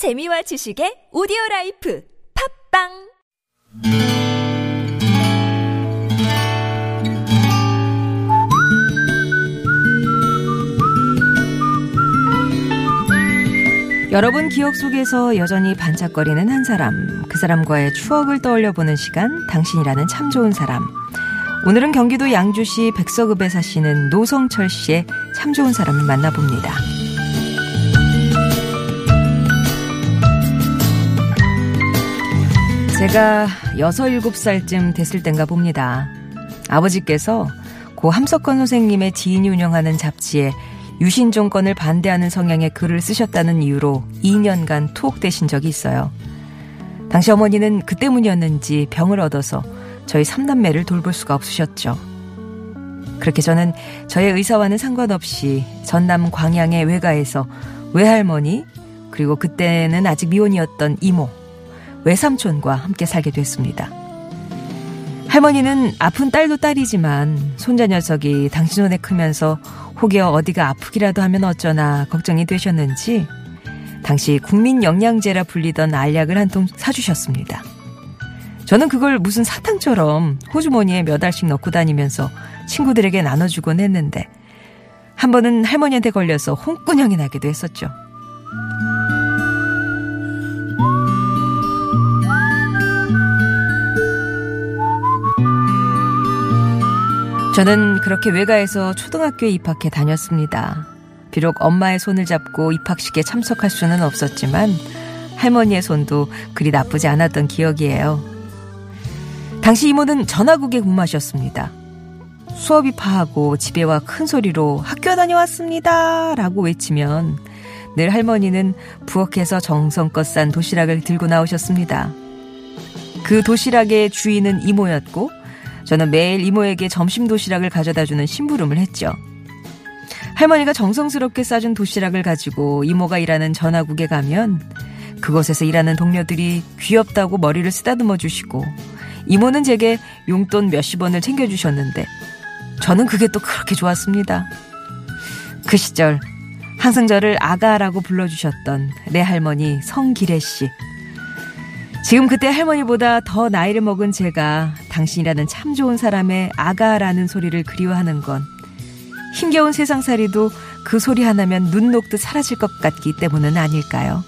재미와 지식의 오디오 라이프 팟빵 여러분 기억 속에서 여전히 반짝거리는 한 사람, 그 사람과의 추억을 떠올려 보는 시간, 당신이라는 참 좋은 사람. 오늘은 경기도 양주시 백석읍에 사시는 노성철 씨의 참 좋은 사람을 만나봅니다. 제가 6, 7살쯤 됐을 땐가 봅니다. 아버지께서 고 함석헌 선생님의 지인이 운영하는 잡지에 유신 정권을 반대하는 성향의 글을 쓰셨다는 이유로 2년간 투옥되신 적이 있어요. 당시 어머니는 그 때문이었는지 병을 얻어서 저희 삼남매를 돌볼 수가 없으셨죠. 그렇게 저는 저의 의사와는 상관없이 전남 광양의 외가에서 외할머니 그리고 그때는 아직 미혼이었던 이모 외삼촌과 함께 살게 됐습니다. 할머니는 아픈 딸도 딸이지만 손자 녀석이 당신 손에 크면서 혹여 어디가 아프기라도 하면 어쩌나 걱정이 되셨는지 당시 국민 영양제라 불리던 알약을 한 통 사주셨습니다. 저는 그걸 무슨 사탕처럼 호주머니에 몇 알씩 넣고 다니면서 친구들에게 나눠주곤 했는데 한 번은 할머니한테 걸려서 홍군형이 나기도 했었죠. 저는 그렇게 외가에서 초등학교에 입학해 다녔습니다. 비록 엄마의 손을 잡고 입학식에 참석할 수는 없었지만 할머니의 손도 그리 나쁘지 않았던 기억이에요. 당시 이모는 전화국에 근무하셨습니다. 수업이 파하고 집에 와 큰 소리로 학교 다녀왔습니다. 라고 외치면 늘 할머니는 부엌에서 정성껏 싼 도시락을 들고 나오셨습니다. 그 도시락의 주인은 이모였고 저는 매일 이모에게 점심 도시락을 가져다 주는 심부름을 했죠. 할머니가 정성스럽게 싸준 도시락을 가지고 이모가 일하는 전화국에 가면 그곳에서 일하는 동료들이 귀엽다고 머리를 쓰다듬어 주시고 이모는 제게 용돈 몇십 원을 챙겨주셨는데 저는 그게 또 그렇게 좋았습니다. 그 시절 항상 저를 아가라고 불러주셨던 내 할머니 성기래 씨. 지금 그때 할머니보다 더 나이를 먹은 제가 당신이라는 참 좋은 사람의 아가라는 소리를 그리워하는 건 힘겨운 세상살이도 그 소리 하나면 눈 녹듯 사라질 것 같기 때문은 아닐까요?